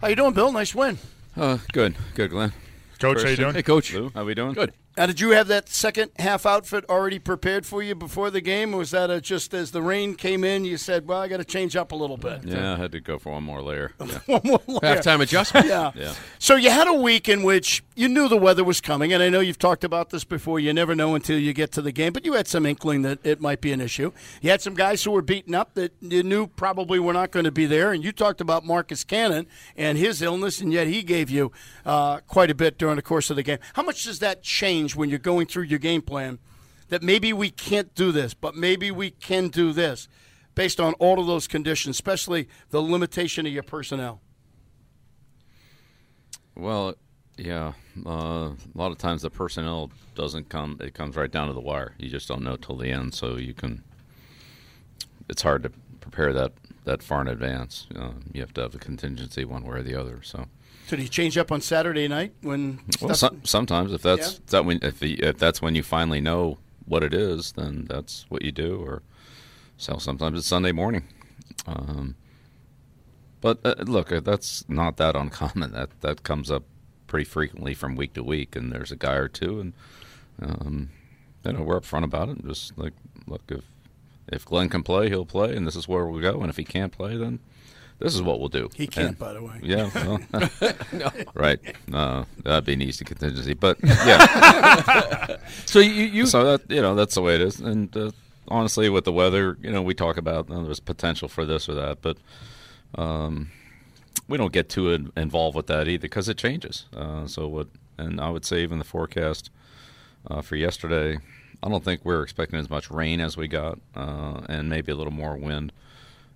How you doing, Bill? Nice win. Uh, good, good, Glenn. Coach, how you doing? Hey, coach. Lou, how we doing? Good. Now, did you have that second half outfit already prepared for you before the game, or was that a, just as the rain came in, you said, "Well, I got to change up a little bit"? Yeah, I had to go for one more layer. Yeah. One more layer. Halftime adjustment. Yeah. Yeah. So you had a week in which you knew the weather was coming, and I know you've talked about this before. You never know until you get to the game, but you had some inkling that it might be an issue. You had some guys who were beaten up that you knew probably were not going to be there, and you talked about Marcus Cannon and his illness, and yet he gave you uh, quite a bit during the course of the game. How much does that change when you're going through your game plan? That maybe we can't do this, but maybe we can do this, based on all of those conditions, especially the limitation of your personnel. Well, yeah. Uh, a lot of times the personnel doesn't come; it comes right down to the wire. You just don't know till the end, so you can. It's hard to prepare that that far in advance. Uh, you have to have a contingency one way or the other. So, Do you change up on Saturday night when well, some, sometimes if that's Yeah. that when if, the, if that's when you finally know what it is, then that's what you do. Or so sometimes it's Sunday morning. Um, but uh, look, uh, that's not that uncommon. That that comes up pretty frequently from week to week, and there's a guy or two, and um, you know we're upfront about it. And Just like, look, if if Glenn can play, he'll play, and this is where we'll go. And if he can't play, then this is what we'll do. he can't, And- by the way. yeah, well, right. Uh, that'd be an easy contingency, but yeah. So you, you so that you know that's the way it is. And uh, honestly, with the weather, you know, we talk about uh, there's potential for this or that, but um, we don't get too in- involved with that either because it changes. Uh, so what? And I would say even the forecast uh, for yesterday, I don't think we're expecting as much rain as we got, uh, and maybe a little more wind.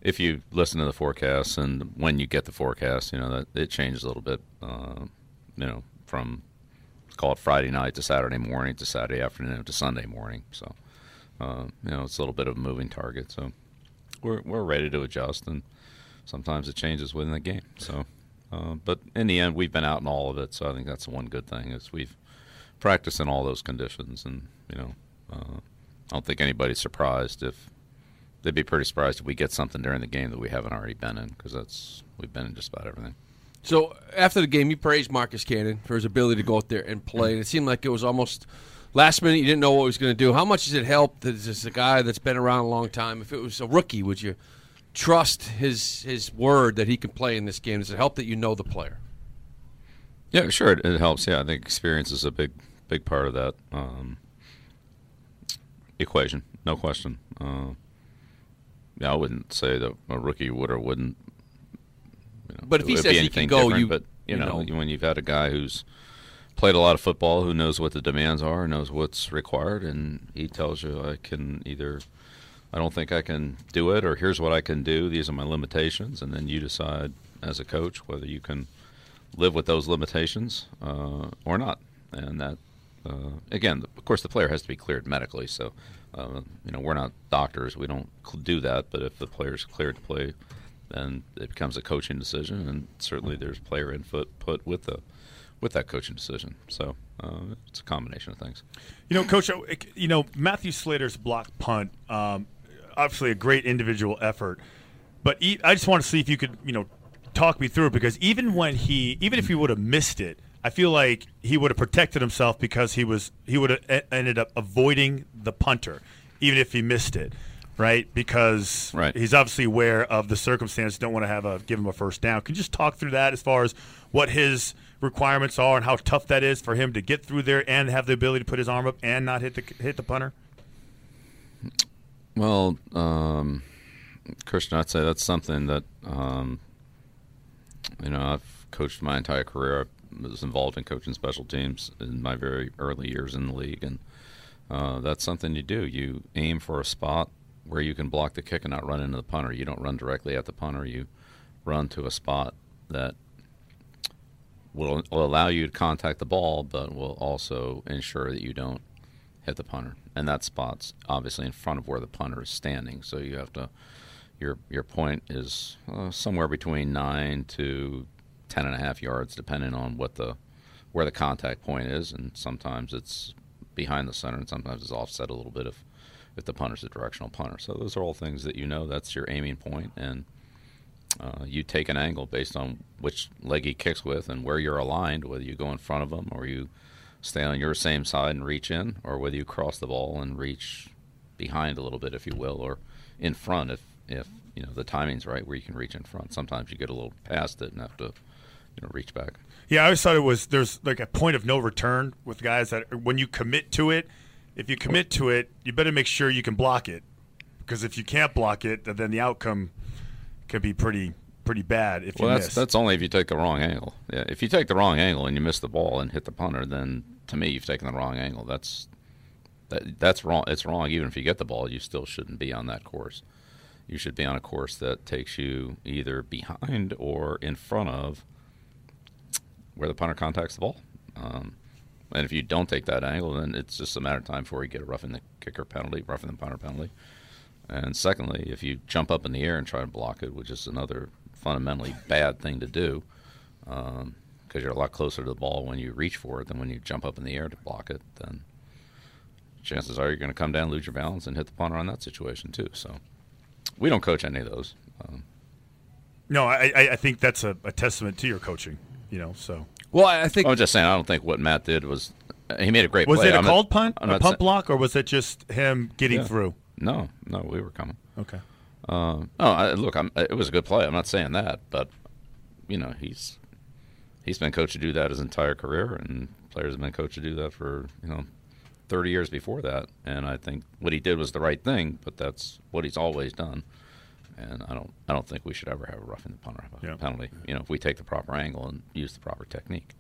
If you listen to the forecasts and when you get the forecast, you know that it changes a little bit. Uh, you know, from call it Friday night to Saturday morning to Saturday afternoon to Sunday morning. So, uh, you know, it's a little bit of a moving target. So, we're we're ready to adjust, and sometimes it changes within the game. So, uh, but in the end, we've been out in all of it. So I think that's the one good thing is we've practiced in all those conditions, and you know, uh, I don't think anybody's surprised if they'd be pretty surprised if we get something during the game that we haven't already been in because that's we've been in just about everything. So after the game, you praised Marcus Cannon for his ability to go out there and play. And it seemed like it was almost last minute. You didn't know what he was going to do. How much does it help that this is a guy that's been around a long time? If it was a rookie, would you trust his his word that he can play in this game? Does it help that you know the player? Yeah, sure, it, it helps. Yeah, I think experience is a big, big part of that um, equation. No question. Uh, yeah, I wouldn't say that a rookie would or wouldn't. You know, But if he says he anything can go, you- but you, you know, know. when you've had a guy who's played a lot of football, who knows what the demands are, knows what's required, and he tells you, I can either. I don't think I can do it, or here's what I can do. These are my limitations, and then you decide as a coach whether you can live with those limitations uh, or not. And that, uh, again, of course, the player has to be cleared medically. So, uh, you know, we're not doctors; we don't do that. But if the player's cleared to play, then it becomes a coaching decision, and certainly there's player input put with the with that coaching decision. So uh, it's a combination of things. You know, Coach, you know Matthew Slater's block punt, um, obviously a great individual effort, but I just want to see if you could, you know, talk me through it because even when he, even if he would have missed it, I feel like he would have protected himself because he was he would have ended up avoiding the punter, even if he missed it, right? Because Right. he's obviously aware of the circumstance. Don't want to have a give him a first down. Can you just talk through that as far as what his requirements are and how tough that is for him to get through there and have the ability to put his arm up and not hit the hit the punter? Well, um, Christian, I'd say that's something that um, you know I've coached my entire career. Was involved in coaching special teams in my very early years in the league, and uh, that's something you do. You aim for a spot where you can block the kick and not run into the punter. You don't run directly at the punter. You run to a spot that will, will allow you to contact the ball, but will also ensure that you don't hit the punter. And that spot's obviously in front of where the punter is standing. So you have to, your your point is uh, somewhere between nine to ten and a half yards, depending on what the where the contact point is. And sometimes it's behind the center, and sometimes it's offset a little bit if if the punter's a directional punter. So those are all things that you know. That's your aiming point, and uh, you take an angle based on which leg he kicks with and where you're aligned, whether you go in front of him or you stay on your same side and reach in, or whether you cross the ball and reach behind a little bit, if you will, or in front if if you know the timing's right where you can reach in front. Sometimes you get a little past it and have to you know reach back. Yeah, I always thought it was there's like a point of no return with guys that when you commit to it, if you commit to it, you better make sure you can block it because if you can't block it, then the outcome can be pretty pretty bad if well, you that's miss. that's only if you take the wrong angle. Yeah, if you take the wrong angle and you miss the ball and hit the punter, then to me you've taken the wrong angle. That's that, that's wrong. It's wrong. Even if you get the ball, you still shouldn't be on that course. You should be on a course that takes you either behind or in front of where the punter contacts the ball. Um, and if you don't take that angle, then it's just a matter of time before you get a roughing the kicker penalty, roughing the punter penalty. And secondly, if you jump up in the air and try to block it, which is another fundamentally bad thing to do, because um, you're a lot closer to the ball when you reach for it than when you jump up in the air to block it, then chances are you're going to come down, lose your balance, and hit the punter on that situation too. So we don't coach any of those. Um, no, I, I, think that's a, a, testament to your coaching. You know, so well, I think I'm just saying I don't think what Matt did was he made a great was play. it a I'm called not, punt, I'm a not punt saying- block, or was it just him getting Yeah. through? No, no, we were coming. Okay. Uh, no, I, look, I'm, it was a good play. I'm not saying that, but you know, he's he's been coached to do that his entire career, and players have been coached to do that for you know 30 years before that. And I think what he did was the right thing, but that's what he's always done. And I don't, I don't think we should ever have a roughing the punter Yeah. penalty. You know, if we take the proper angle and use the proper technique.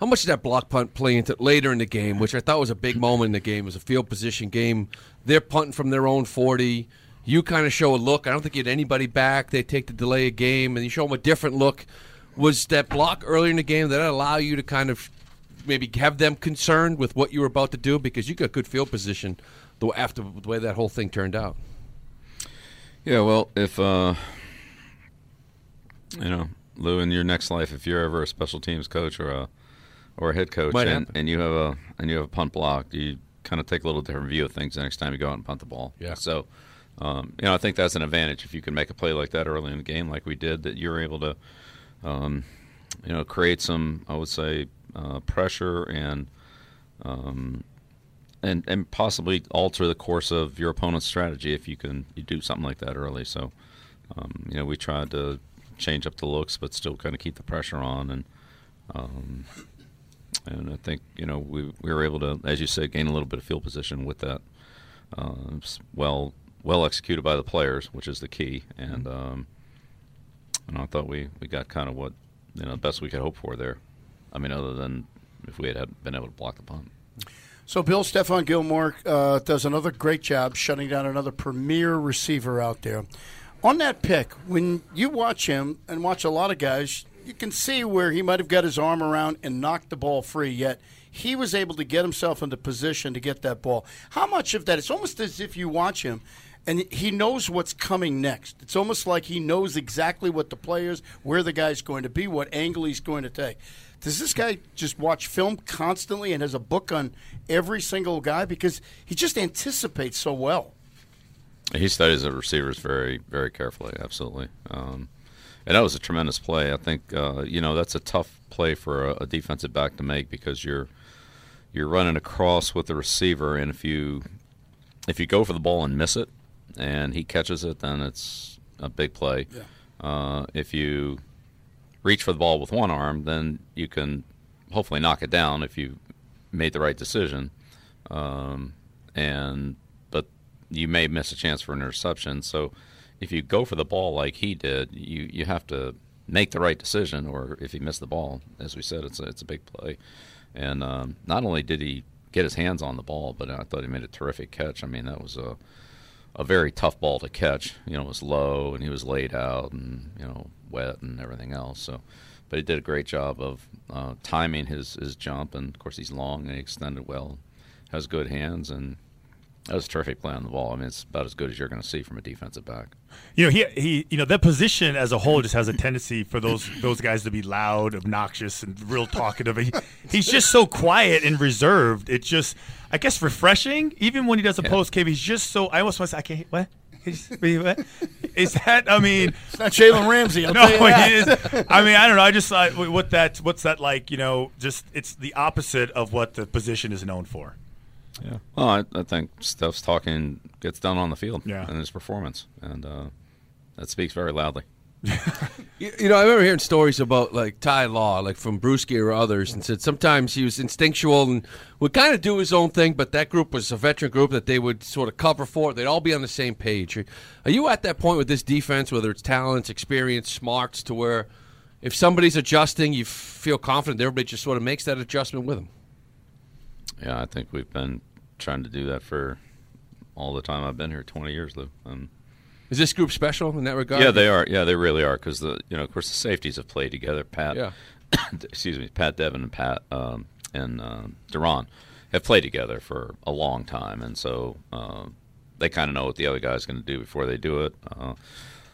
How much did that block punt play into later in the game, which I thought was a big moment in the game? It was a field position game. They're punting from their own 40. You kind of show a look. I don't think you had anybody back. They take the delay of game, and you show them a different look. Was that block earlier in the game that allow you to kind of maybe have them concerned with what you were about to do because you got good field position the after the way that whole thing turned out? Yeah, well, if uh, you know, Lou, in your next life, if you're ever a special teams coach or a or a head coach, Might and, happen. and you have a and you have a punt block, you kind of take a little different view of things the next time you go out and punt the ball. Yeah. So, um, you know, I think that's an advantage if you can make a play like that early in the game, like we did, that you're able to, um, you know, create some, I would say, uh, pressure and. Um, and, and possibly alter the course of your opponent's strategy if you can you do something like that early. So, um, you know, we tried to change up the looks, but still kind of keep the pressure on, and um, and I think you know we we were able to, as you said, gain a little bit of field position with that. Uh, well well executed by the players, which is the key, and um, and I thought we, we got kind of what you know the best we could hope for there. I mean, other than if we had been able to block the punt. So Bill Stephon Gilmore uh, does another great job shutting down another premier receiver out there. On that pick, when you watch him and watch a lot of guys, you can see where he might have got his arm around and knocked the ball free. Yet he was able to get himself into position to get that ball. How much of that? It's almost as if you watch him. And he knows what's coming next. It's almost like he knows exactly what the players, where the guy's going to be, what angle he's going to take. Does this guy just watch film constantly and has a book on every single guy because he just anticipates so well? He studies the receivers very, very carefully. Absolutely, um, and that was a tremendous play. I think uh, you know that's a tough play for a, a defensive back to make because you're you're running across with the receiver, and if you if you go for the ball and miss it, and he catches it, then it's a big play. Yeah. Uh, if you reach for the ball with one arm, then you can hopefully knock it down if you made the right decision. Um, and but you may miss a chance for an interception. So if you go for the ball like he did, you you have to make the right decision. Or if you miss the ball, as we said, it's a, it's a big play. And um, not only did he get his hands on the ball, but I thought he made a terrific catch. I mean, that was a a very tough ball to catch. You know, it was low and he was laid out and you know wet and everything else. So, but he did a great job of uh, timing his his jump, and of course he's long and he extended well, has good hands, and that was a terrific play on the ball. I mean, it's about as good as you're going to see from a defensive back. You know, he he you know that position as a whole just has a tendency for those those guys to be loud, obnoxious, and real talkative. He, he's just so quiet and reserved. It's just, I guess, refreshing. Even when he does a Yeah. post game, he's just so. I almost want to say, I can't. What? Is that? I mean, It's not Jalen Ramsey. I'll no, tell you it is. I mean, I don't know. I just thought what that what's that like? You know, just it's the opposite of what the position is known for. Yeah. Well, I, I think Steph's talking gets done on the field Yeah. and his performance, and uh, that speaks very loudly. You, you know, I remember hearing stories about like Ty Law, like from Bruschi or others, and said sometimes he was instinctual and would kind of do his own thing, but that group was a veteran group that they would sort of cover for. They'd all be on the same page. Are you at that point with this defense, whether it's talents, experience, smarts, to where if somebody's adjusting, you feel confident everybody just sort of makes that adjustment with them? Yeah, I think we've been trying to do that for all the time I've been here, 20 years, Lou. Um, Is this group special in that regard? yeah, they are. Yeah, they really are because the you know, of course, the safeties have played together. Pat, Yeah. excuse me, Pat Devin and Pat um, and um Duron have played together for a long time, and so um, they kind of know what the other guy's going to do before they do it. Uh,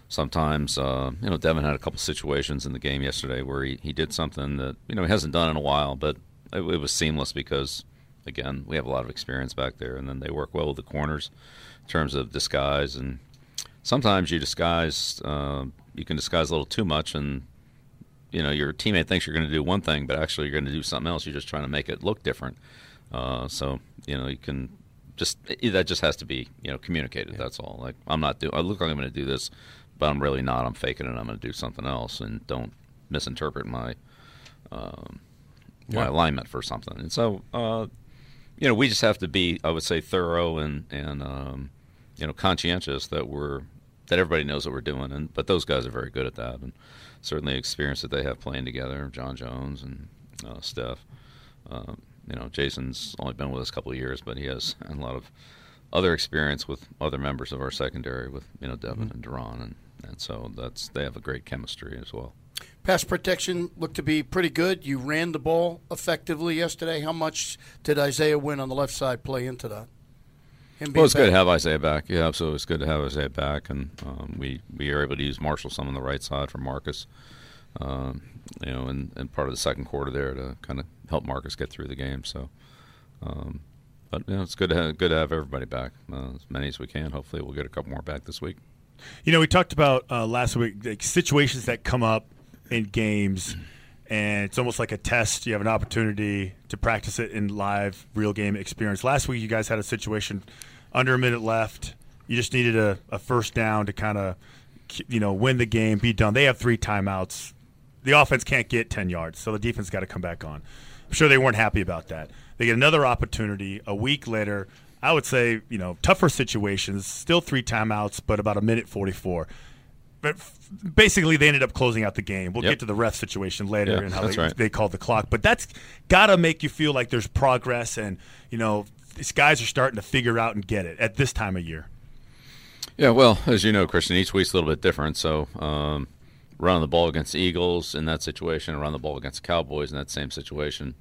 sometimes, uh, you know, Devin had a couple situations in the game yesterday where he, he did something that you know he hasn't done in a while, but it, it was seamless because again we have a lot of experience back there, and then they work well with the corners in terms of disguise and sometimes you disguise uh, you can disguise a little too much and you know your teammate thinks you're going to do one thing but actually you're going to do something else. You're just trying to make it look different. Uh, so you know you can just that just has to be you know communicated that's all. Like i'm not doing i look like i'm going to do this but i'm really not. I'm faking it i'm going to do something else and don't misinterpret my um, my Yeah. alignment for something. And so uh, you know we just have to be i would say thorough and and um, you know conscientious that we're that everybody knows what we're doing and but those guys are very good at that and certainly the experience that they have playing together John Jones and uh, Steph um, you know Jason's only been with us a couple of years but he has a lot of other experience with other members of our secondary with you know Devin and Duron and and so that's they have a great chemistry as well Pass protection looked to be pretty good. You ran the ball effectively yesterday. How much did Isaiah Wynn on the left side play into that? Him Well, being it's good to have Isaiah back. Yeah, absolutely. It's good to have Isaiah back, and um, we we are able to use Marshall some on the right side for Marcus. Um, you know, and, and part of the second quarter there to kind of help Marcus get through the game. So, um, but you know, it's good to have, good to have everybody back, uh, as many as we can. Hopefully, we'll get a couple more back this week. You know, we talked about uh, last week like situations that come up in games, and it's almost like a test. You have an opportunity to practice it in live, real game experience. Last week, you guys had a situation under a minute left. You just needed a, a first down to kind of, you know, win the game, be done. They have three timeouts. The offense can't get 10 yards, so the defense got to come back on. I'm sure they weren't happy about that. They get another opportunity a week later. I would say, you know, tougher situations, still three timeouts, but about a minute 44. But basically, they ended up closing out the game. We'll Yep. get to the ref situation later Yeah, and how they, right. they called the clock. But that's got to make you feel like there's progress and, you know, these guys are starting to figure out and get it at this time of year. Yeah, well, as you know, Christian, each week's a little bit different. So, um, running the ball against the Eagles in that situation, running the ball against the Cowboys in that same situation,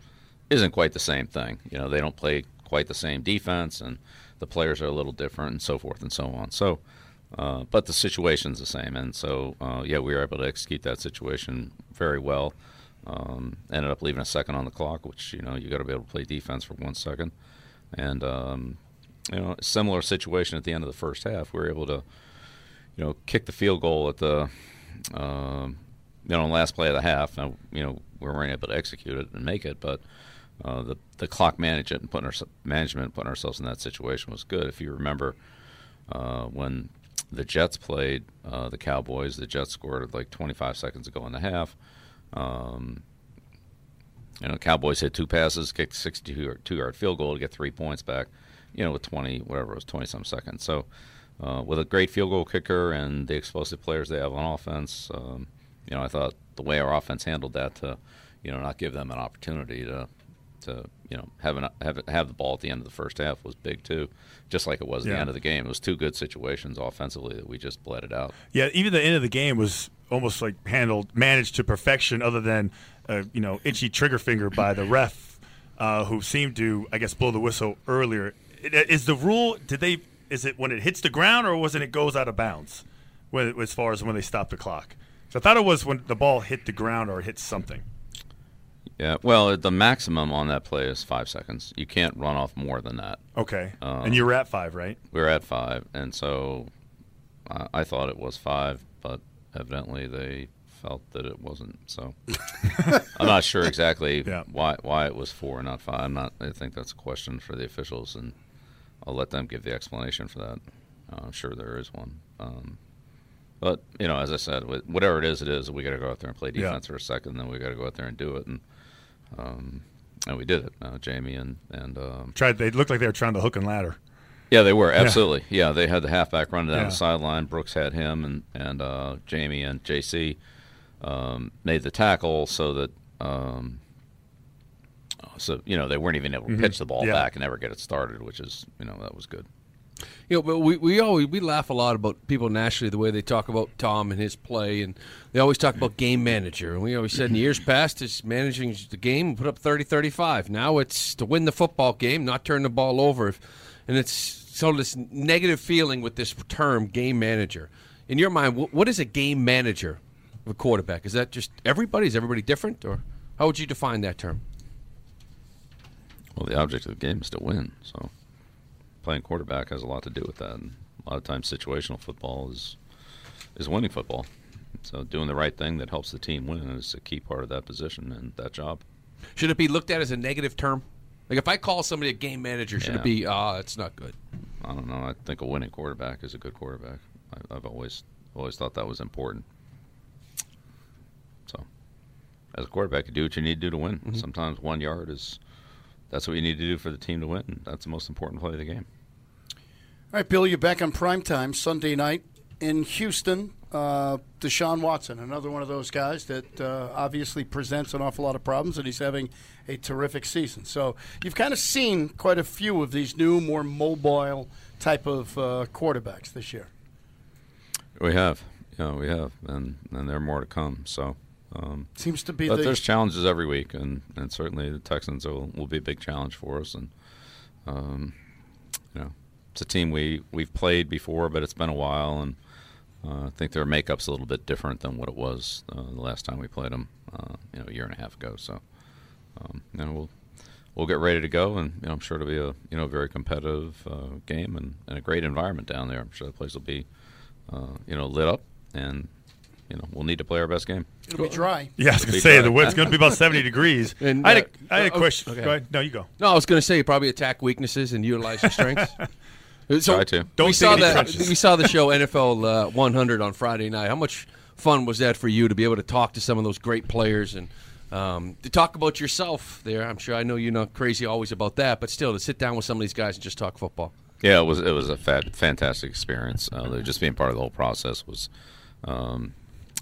isn't quite the same thing. You know, they don't play quite the same defense, and the players are a little different, and so forth and so on. So, uh, but the situation's the same, and so uh, yeah, we were able to execute that situation very well. Um, ended up leaving a second on the clock, which you know you got to be able to play defense for one second, and um, you know, similar situation at the end of the first half. We were able to, you know, kick the field goal at the, um, you know, last play of the half. Now, you know, we weren't able to execute it and make it, but uh, the the clock management and putting our, management putting ourselves in that situation was good. If you remember, uh, when the Jets played uh, the Cowboys, the Jets scored like 25 seconds ago in the half. Um, you know, Cowboys hit two passes, kicked a 62 yard field goal to get three points back. You know, with 20 whatever it was, 20 some seconds. So, uh, with a great field goal kicker and the explosive players they have on offense, um, you know, I thought the way our offense handled that to, you know, not give them an opportunity to, to you know, having have have the ball at the end of the first half was big too, just like it was at Yeah. the end of the game. It was two good situations offensively that we just bled it out. Yeah, even the end of the game was almost like handled, managed to perfection, other than uh, you know itchy trigger finger by the ref, uh, who seemed to, I guess, blow the whistle earlier. Is the rule? Did they? Is it when it hits the ground, or was it it goes out of bounds? When, as far as when they stop the clock, so I thought it was when the ball hit the ground or hit something. Yeah, well, the maximum on that play is five seconds. You can't run off more than that. Okay, Um, and you were at five, right? we were at five, and so I, I thought it was five, but evidently they felt that it wasn't. So I'm not sure exactly Yeah. why why it was four and not five. I'm not. I think that's a question for the officials, and I'll let them give the explanation for that. Uh, I'm sure there is one. Um, but you know, as I said, whatever it is, it is. We got to go out there and play Yeah. defense for a second, then we got to go out there and do it, and um, and we did it. Uh, Jamie and and um, Tried. They looked like they were trying the hook and ladder. yeah, they were absolutely. Yeah, they had the halfback running down Yeah. the sideline. Brooks had him, and and uh, Jamie and JC um, made the tackle so that um, so you know they weren't even able to pitch the ball Mm-hmm. Yeah. back and ever get it started, which is you know that was good. You know, but we, we always we laugh a lot about people nationally the way they talk about Tom and his play, and they always talk about game manager. And we always said in years past, is managing the game, put up 30-35. Now it's to win the football game, not turn the ball over, and it's of this negative feeling with this term game manager. In your mind, wh- what is a game manager of a quarterback? Is that just everybody? Is everybody different, or how would you define that term? Well, the object of the game is to win, so playing quarterback has a lot to do with that. And a lot of times, situational football is is winning football. So doing the right thing that helps the team win is a key part of that position and that job. Should it be looked at as a negative term? Like if I call somebody a game manager, should Yeah. it be ah, it's not good? I don't know. I think a winning quarterback is a good quarterback. I, I've always always thought that was important. So, as a quarterback, you do what you need to do to win. Sometimes one yard is that's what you need to do for the team to win. and That's the most important play of the game. All right, Bill, you're back on prime time Sunday night in Houston. Uh, Deshaun Watson, another one of those guys that uh, obviously presents an awful lot of problems, and he's having a terrific season. So you've kind of seen quite a few of these new, more mobile type of uh, quarterbacks this year. We have, yeah, we have, and and there are more to come. So. Um, Seems to be but the there's challenges every week, and, and certainly the Texans will, will be a big challenge for us. And um, you know, it's a team we we've played before, but it's been a while, and uh, I think their makeup's a little bit different than what it was uh, the last time we played them, uh, you know, a year and a half ago. So, um, you know, we'll we'll get ready to go, and you know, I'm sure it'll be a you know very competitive uh, game and, and a great environment down there. I'm sure the place will be uh, you know lit up, and you know, we'll need to play our best game. it'll be dry. Yeah, I was going to say dry. the wind's going to be about seventy degrees. And, I had uh, a, I had a question. okay. Go ahead. No, you go. No, I was going to say you probably attack weaknesses and utilize your strengths. so Try to. Don't we saw that. trenches. We saw the show NFL uh, 100 on Friday night. How much fun was that for you to be able to talk to some of those great players and um, to talk about yourself? There, I'm sure I know you're not crazy always about that, but still to sit down with some of these guys and just talk football. Yeah, it was it was a fat, fantastic experience. Uh, just being part of the whole process was um,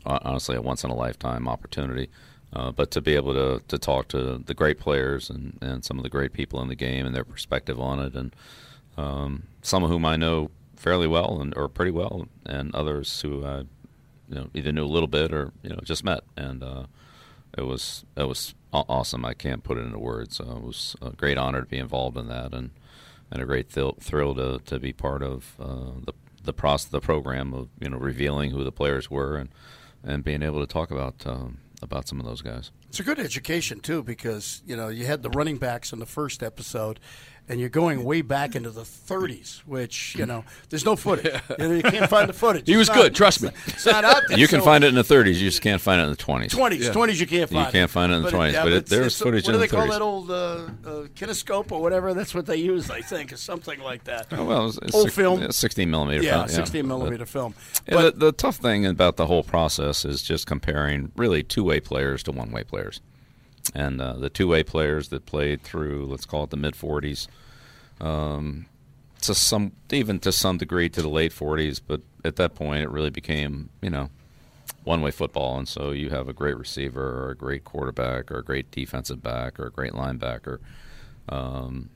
honestly a once in a lifetime opportunity. Uh, but to be able to, to talk to the great players and, and some of the great people in the game and their perspective on it, and um, some of whom I know fairly well and or pretty well, and others who I you know either knew a little bit or you know just met, and uh, it was it was awesome. I can't put it into words. Uh, it was a great honor to be involved in that, and and a great thrill, thrill to, to be part of uh, the the process, the program of you know revealing who the players were and and being able to talk about um, about some of those guys. It's a good education too, because you know you had the running backs in the first episode, and you're going way back into the 30s, which you know there's no footage. You, know, you can't find the footage. He It's was not- good, trust me. It's not out there. You can so- find it in the 30s. You just can't find it in the 20s. 20s, 20s you can't find. You find. can't find it in the 20s, but it- it's- there's it's- footage What in do the they call that old uh, uh, kinescope or whatever? That's what they use, I think, or something like that. Oh, well, it's, it's Old six- film. 16 millimeter. yeah, film, 16 But- millimeter film. Yeah, But the, the tough thing about the whole process is just comparing really two-way players to one-way players, and uh, the two-way players that played through, let's call it the mid '40s, um, to some even to some degree to the late '40s, but at that point it really became you know one-way football, and so you have a great receiver or a great quarterback or a great defensive back or a great linebacker. Um,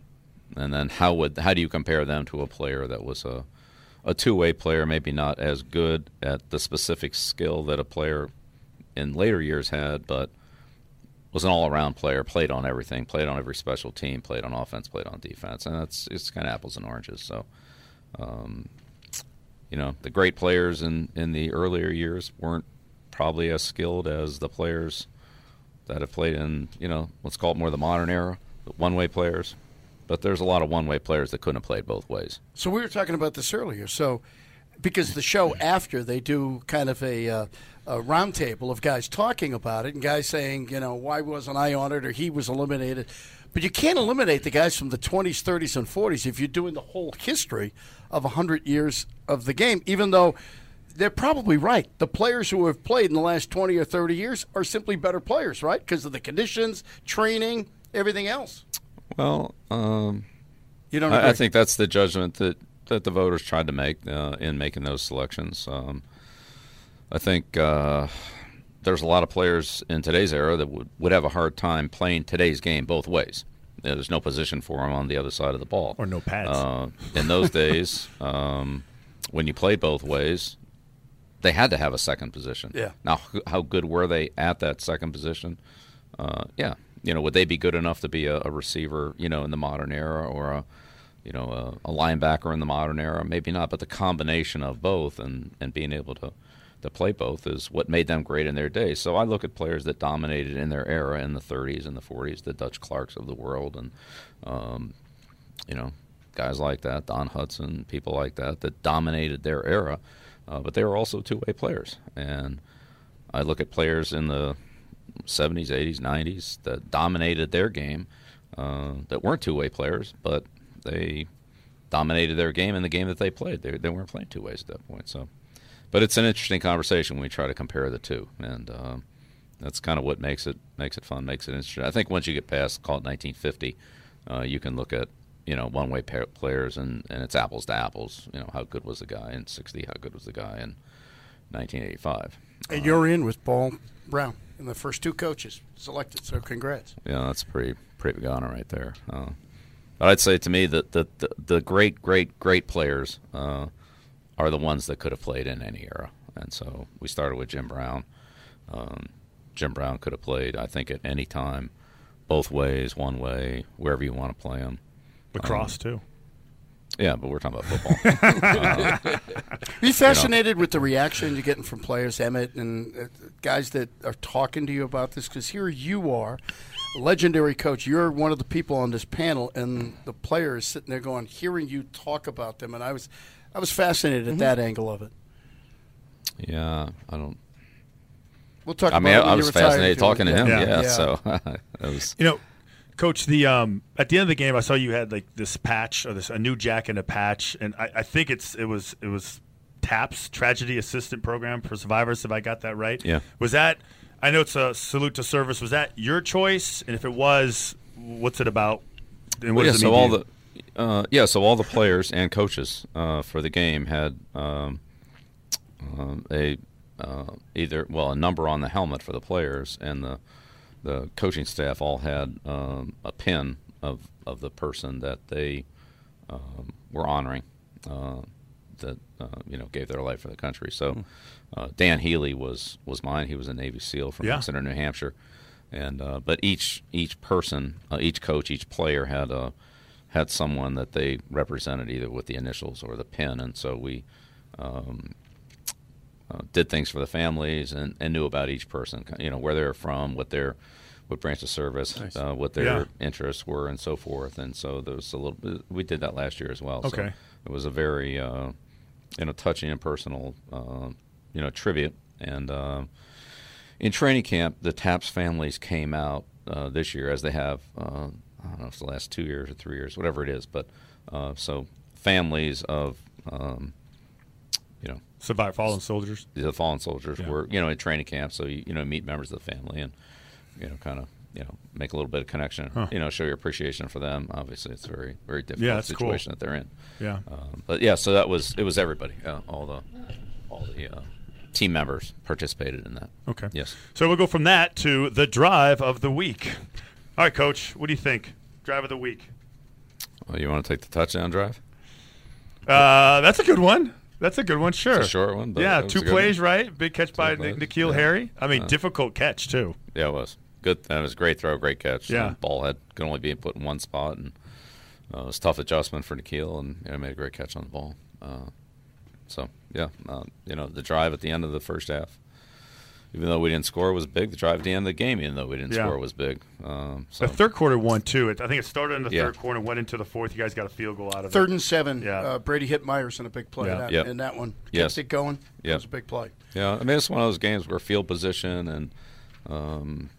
and then how would how do you compare them to a player that was a a two-way player, maybe not as good at the specific skill that a player in later years had, but was an all-around player, played on everything, played on every special team, played on offense, played on defense, and that's it's kind of apples and oranges. So, um, you know, the great players in in the earlier years weren't probably as skilled as the players that have played in you know let's call it more the modern era, the one-way players. But there's a lot of one-way players that couldn't have played both ways. So we were talking about this earlier. So because the show after they do kind of a, uh, a roundtable of guys talking about it and guys saying, you know, why wasn't I on it or he was eliminated. But you can't eliminate the guys from the 20s, 30s, and 40s if you're doing the whole history of 100 years of the game, even though they're probably right. The players who have played in the last 20 or 30 years are simply better players, right? Because of the conditions, training, everything else. Well, um, You don't I, I think that's the judgment that, that the voters tried to make uh, in making those selections. Um, I think uh, there's a lot of players in today's era that would, would have a hard time playing today's game both ways. There's no position for them on the other side of the ball. Or no pads. Uh, in those days, um, when you played both ways, they had to have a second position. Yeah. Now, how good were they at that second position? Uh, yeah. You know, would they be good enough to be a, a receiver? You know, in the modern era, or a, you know, a, a linebacker in the modern era? Maybe not. But the combination of both and and being able to to play both is what made them great in their day. So I look at players that dominated in their era in the 30s and the 40s, the Dutch Clarks of the world, and um, you know, guys like that, Don Hutson, people like that, that dominated their era. Uh, but they were also two-way players, and I look at players in the 70s, 80s, 90s that dominated their game, uh, that weren't two-way players, but they dominated their game in the game that they played. They, they weren't playing two ways at that point. So, but it's an interesting conversation when we try to compare the two, and um, that's kind of what makes it makes it fun, makes it interesting. I think once you get past call it 1950, uh, you can look at you know one way players and, and it's apples to apples. You know how good was the guy in 60? How good was the guy in 1985? And you're in with Paul Brown and the first two coaches selected. So congrats. Yeah, that's pretty pretty big honor right there. Uh, but I'd say to me that the, the the great great great players uh, are the ones that could have played in any era, and so we started with Jim Brown. Um, Jim Brown could have played, I think, at any time, both ways, one way, wherever you want to play him. Lacrosse too. Yeah, but we're talking about football. Are you fascinated with the reaction you're getting from players, Emmitt, and uh, guys that are talking to you about this? Because here you are, a legendary coach. You're one of the people on this panel, and the players sitting there going, hearing you talk about them, and I was, I was fascinated at that angle of it. yeah, I don't. We'll talk. I mean, it when I was fascinated if you want. talking to him. Yeah. Yeah, Yeah. so it was. You know, Coach, the um, at the end of the game, I saw you had like this patch or this a new jacket and a patch, and I, I think it's it was it was TAPS Tragedy Assistant Program for Survivors. If I got that right, Yeah. Was that? I know it's a salute to service. Was that your choice? And if it was, what's it about? And what yeah, does it so all the uh, yeah, so all the players and coaches uh, for the game had um, um, a uh, either well a number on the helmet for the players, and the the coaching staff all had um, a pin of of the person that they um, were honoring uh, that uh, you know gave their life for the country. So uh, Dan Healy was was mine. He was a Navy SEAL from Yeah. Exeter, New Hampshire, and uh, but each each person, uh, each coach, each player had a had someone that they represented either with the initials or the pin, and so we. Um, uh, did things for the families and, and knew about each person, you know, where they're from, what their what branch of service, Nice. uh, what their Yeah. interests were, and so forth. And so there was a little. bit- We did that last year as well. So Okay. it was a very, uh, you know, touching and personal, uh, you know, tribute. And um in training camp, the Taps families came out uh, this year, as they have. Uh, I don't know if it's the last two years or three years, whatever it is. But uh, so families of, um, you know, Survive fallen soldiers. the fallen soldiers Yeah. were you know in training camp so you, you know meet members of the family and you know kind of you know make a little bit of connection Huh. you know show your appreciation for them obviously it's a very very difficult Yeah, that's cool. situation that they're in Yeah. um, but yeah so that was it was everybody uh, all the all the uh, team members participated in that Okay. yes So we'll go from that to the drive of the week. All right, Coach. What do you think? Drive of the week. well, you want to take the touchdown drive Uh, that's a good one. That's a good one. Sure. Short one yeah, two plays, one. right? Big catch by plays, N'Keal yeah. Harry. I mean, Uh, difficult catch too. yeah it was good that was a great throw great catch Yeah. Ball had could only be put in one spot and uh, it was a tough adjustment for N'Keal and you know, made a great catch on the ball uh, So yeah, uh, you know the drive at the end of the first half. even though we didn't score, was big. The drive at the end of the game, even though we didn't Yeah. score, was big. Um, so The third quarter won too. It, I think it started in the Yeah. third quarter, went into the fourth. You guys got a field goal out of Third it. and seven. Yeah. Uh, Brady hit Meyers in a big play Yeah. in, that, Yep. in that one. Yes. It going. Yeah, it was a big play. Yeah, I mean it's one of those games where field position and um,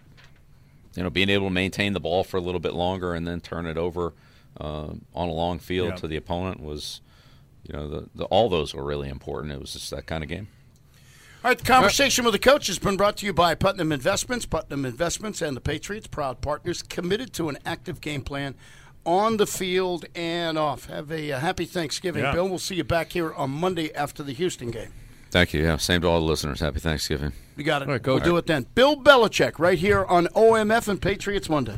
you know being able to maintain the ball for a little bit longer and then turn it over um on a long field Yeah. to the opponent was, you know, the, the all those were really important. It was just that kind of game. All right, the conversation with the coach has been brought to you by Putnam Investments. Putnam Investments and the Patriots, proud partners, committed to an active game plan on the field and off. Have a, uh happy Thanksgiving, Yeah. Bill. We'll see you back here on Monday after the Houston game. Thank you. Yeah, same to all the listeners. Happy Thanksgiving. You got it. All right, we'll Coach. do it then. Bill Belichick right here on OMF and Patriots Monday.